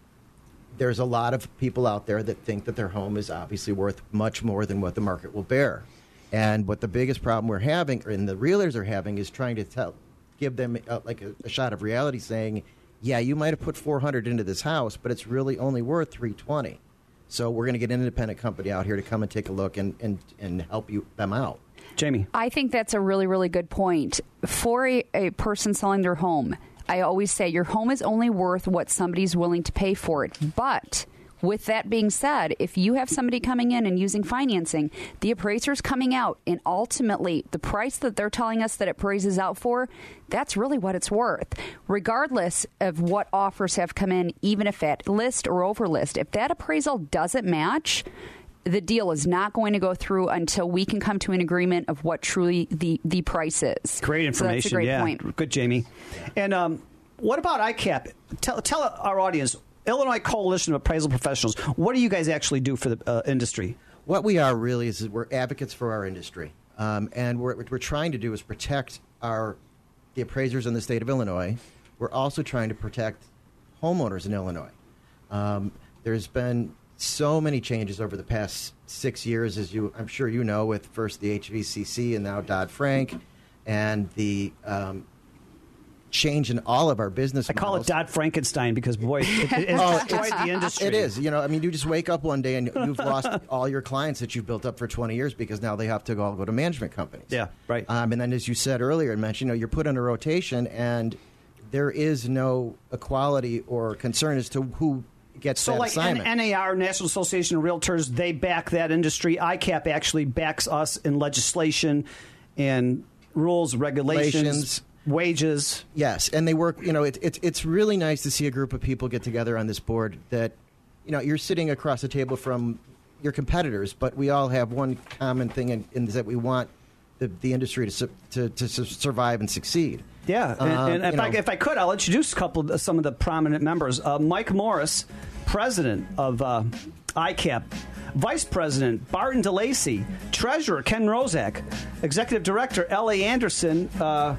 there's a lot of people out there that think that their home is obviously worth much more than what the market will bear. And what the biggest problem we're having, and the realtors are having, is trying to tell, give them uh, like a, a shot of reality, saying, "Yeah, you might have put 400 into this house, but it's really only worth 320." So we're going to get an independent company out here to come and take a look and, and, and help you them out. Jamie. I think that's a really, really good point. For a, a person selling their home, I always say your home is only worth what somebody's willing to pay for it. But with that being said, if you have somebody coming in and using financing, the appraiser's coming out, and ultimately the price that they're telling us that it appraises out for, that's really what it's worth. Regardless of what offers have come in, even if at list or over list, if that appraisal doesn't match, the deal is not going to go through until we can come to an agreement of what truly the, the price is. Great information. So that's a great yeah. point. Good, Jamie. And um, what about ICAP? Tell, tell our audience, Illinois Coalition of Appraisal Professionals, what do you guys actually do for the uh, industry? What we are really is we're advocates for our industry, um, and what we're trying to do is protect our the appraisers in the state of Illinois. We're also trying to protect homeowners in Illinois. Um, there's been so many changes over the past six years, as you I'm sure you know, with first the HVCC and now Dodd Frank, and the um, change in all of our business. I call it Dodd Frankenstein because, boy, it, it, it's Oh, destroyed the industry. It is. You know, I mean, you just wake up one day and you've lost all your clients that you've built up for 20 years because now they have to all go to management companies. Yeah, right. Um, and then, as you said earlier and mentioned, you know, you're put under rotation and there is no equality or concern as to who gets So, that like N-. NAR, National Association of Realtors, they back that industry. ICAP actually backs us in legislation and rules, regulations, Regulations. Wages. Yes, and they work. You know, it, it, it's really nice to see a group of people get together on this board. That you know, you're sitting across the table from your competitors, but we all have one common thing, in, in that we want the, the industry to, su- to to su- survive and succeed. Yeah, and, Um, and if, I, if I could, I'll introduce a couple of some of the prominent members. Uh, Mike Morris, president of uh, ICAP. Vice President Barton DeLacy, Treasurer Ken Rozak, Executive Director L.A. Anderson. Uh,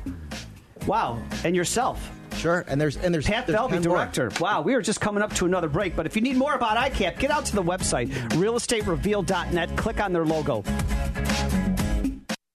wow, and yourself. Sure, and there's and there's Pat there's Belby, 10 more. Director. Wow, we are just coming up to another break. But if you need more about ICAP, get out to the website realestatereveal.net. Click on their logo.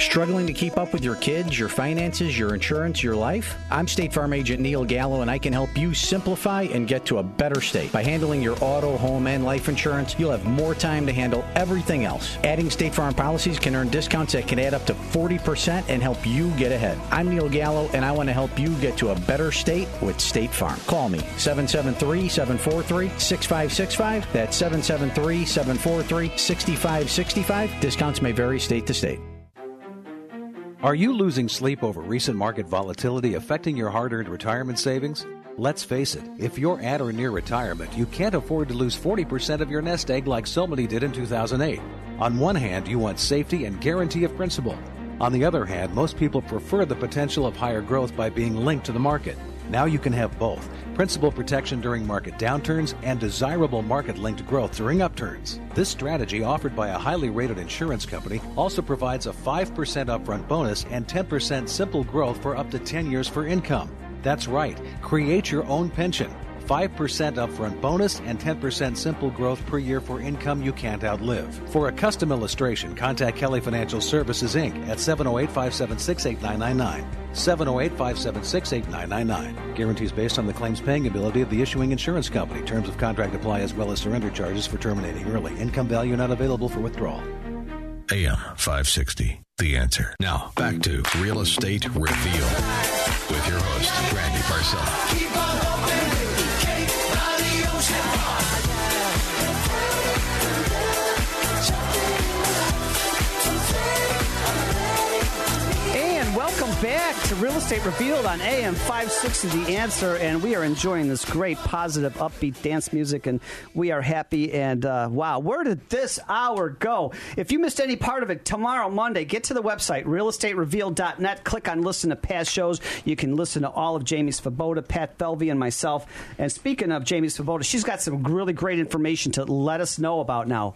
Struggling to keep up with your kids, your finances, your insurance, your life? I'm State Farm Agent Neil Gallo, and I can help you simplify and get to a better state. By handling your auto, home, and life insurance, you'll have more time to handle everything else. Adding State Farm policies can earn discounts that can add up to 40% and help you get ahead. I'm Neil Gallo, and I want to help you get to a better state with State Farm. Call me 773 743 6565. That's 773 743 6565. Discounts may vary state to state. Are you losing sleep over recent market volatility affecting your hard earned retirement savings? Let's face it, if you're at or near retirement, you can't afford to lose 40% of your nest egg like so many did in 2008. On one hand, you want safety and guarantee of principal. On the other hand, most people prefer the potential of higher growth by being linked to the market. Now you can have both principal protection during market downturns and desirable market linked growth during upturns. This strategy, offered by a highly rated insurance company, also provides a 5% upfront bonus and 10% simple growth for up to 10 years for income. That's right, create your own pension. 5% upfront bonus and 10% simple growth per year for income you can't outlive. For a custom illustration, contact Kelly Financial Services Inc. at 708 576 8999. 708 576 8999. Guarantees based on the claims paying ability of the issuing insurance company. Terms of contract apply as well as surrender charges for terminating early. Income value not available for withdrawal. AM 560. The answer. Now, back to Real Estate Reveal with your host, Randy Barcella. Back to Real Estate Revealed on AM 560 The Answer, and we are enjoying this great, positive, upbeat dance music, and we are happy. And uh, wow, where did this hour go? If you missed any part of it, tomorrow, Monday, get to the website, realestaterevealed.net, click on listen to past shows. You can listen to all of Jamie Svoboda, Pat Felvey, and myself. And speaking of Jamie Svoboda, she's got some really great information to let us know about now.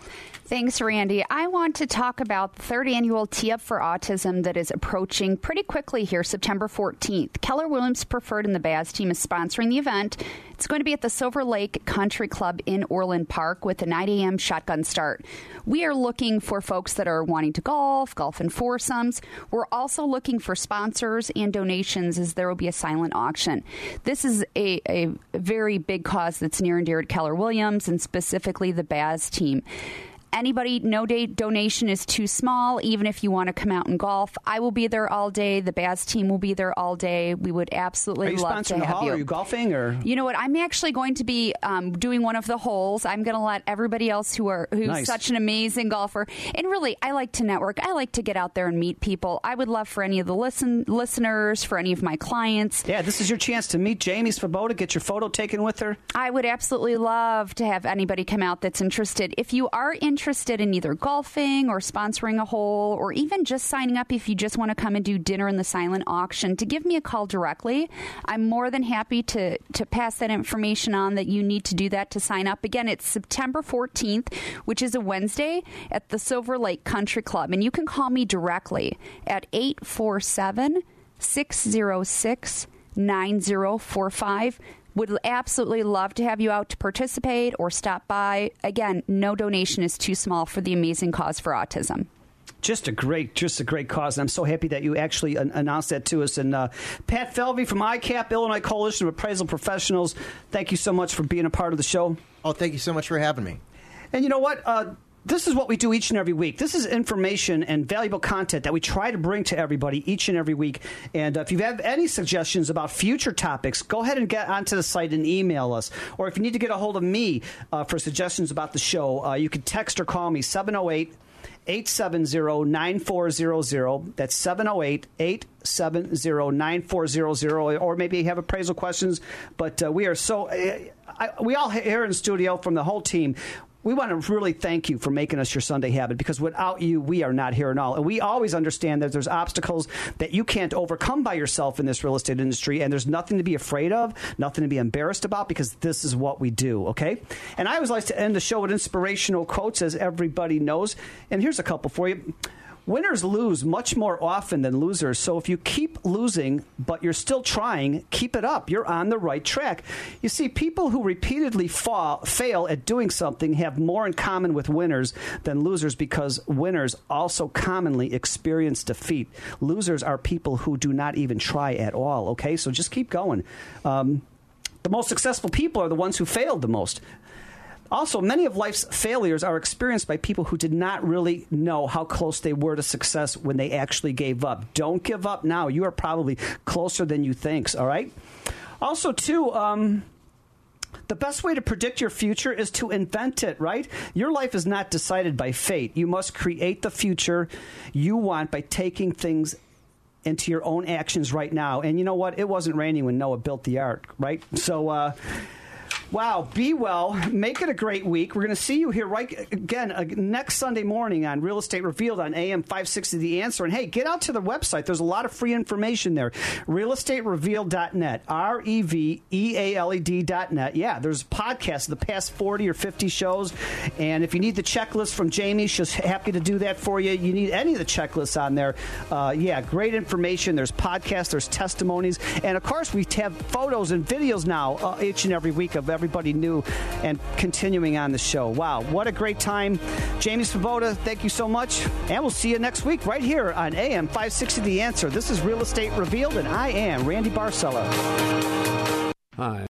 Thanks, Randy. I want to talk about the third annual Tee Up for Autism that is approaching pretty quickly here, September 14th. Keller Williams Preferred and the Baz team is sponsoring the event. It's going to be at the Silver Lake Country Club in Orland Park with a 9 a.m. shotgun start. We are looking for folks that are wanting to golf, golf in foursomes. We're also looking for sponsors and donations as there will be a silent auction. This is a, a very big cause that's near and dear to Keller Williams and specifically the Baz team anybody, no day donation is too small, even if you want to come out and golf. I will be there all day. The Baz team will be there all day. We would absolutely love to sponsoring the have hall? you. Are you golfing or? You know what? I'm actually going to be um, doing one of the holes. I'm going to let everybody else who are who's Nice. such an amazing golfer. And really, I like to network. I like to get out there and meet people. I would love for any of the listen listeners, for any of my clients. Yeah, this is your chance to meet Jamie Svoboda, get your photo taken with her. I would absolutely love to have anybody come out that's interested. If you are interested in either golfing or sponsoring a hole or even just signing up if you just want to come and do dinner in the silent auction, to give me a call directly. I'm more than happy to, to pass that information on that you need to do that to sign up. Again, it's September 14th, which is a Wednesday at the Silver Lake Country Club. And you can call me directly at 847 606 9045. Would absolutely love to have you out to participate or stop by. Again, no donation is too small for the amazing cause for autism. Just a great, just a great cause, and I'm so happy that you actually an- announced that to us. And uh, Pat Felvey from ICAP, Illinois Coalition of Appraisal Professionals, thank you so much for being a part of the show. Oh, thank you so much for having me. And you know what? Uh, this is what we do each and every week. This is information and valuable content that we try to bring to everybody each and every week. And uh, if you have any suggestions about future topics, go ahead and get onto the site and email us. Or if you need to get a hold of me uh, for suggestions about the show, uh, you can text or call me 708 870 9400. That's 708 870 9400. Or maybe you have appraisal questions. But uh, we are so, I, we all here in studio from the whole team. We want to really thank you for making us your Sunday habit because without you, we are not here at all. And we always understand that there's obstacles that you can't overcome by yourself in this real estate industry, and there's nothing to be afraid of, nothing to be embarrassed about because this is what we do, okay? And I always like to end the show with inspirational quotes, as everybody knows. And here's a couple for you. Winners lose much more often than losers. So if you keep losing, but you're still trying, keep it up. You're on the right track. You see, people who repeatedly fall, fail at doing something have more in common with winners than losers because winners also commonly experience defeat. Losers are people who do not even try at all. Okay, so just keep going. Um, the most successful people are the ones who failed the most. Also, many of life's failures are experienced by people who did not really know how close they were to success when they actually gave up. Don't give up now. You are probably closer than you think, all right? Also, too, um, the best way to predict your future is to invent it, right? Your life is not decided by fate. You must create the future you want by taking things into your own actions right now. And you know what? It wasn't raining when Noah built the ark, right? So, uh, Wow, be well. Make it a great week. We're going to see you here right again uh, next Sunday morning on Real Estate Revealed on AM 560 The Answer. And hey, get out to the website. There's a lot of free information there. Realestaterevealed.net. R E V E A L E D.net. Yeah, there's podcasts of the past 40 or 50 shows. And if you need the checklist from Jamie, she's happy to do that for you. You need any of the checklists on there. Uh, yeah, great information. There's podcasts, there's testimonies. And of course, we have photos and videos now uh, each and every week of everybody new and continuing on the show. Wow, what a great time. Jamie Svoboda, thank you so much. And we'll see you next week right here on AM 560 The Answer. This is Real Estate Revealed, and I am Randy Barcella. Hi.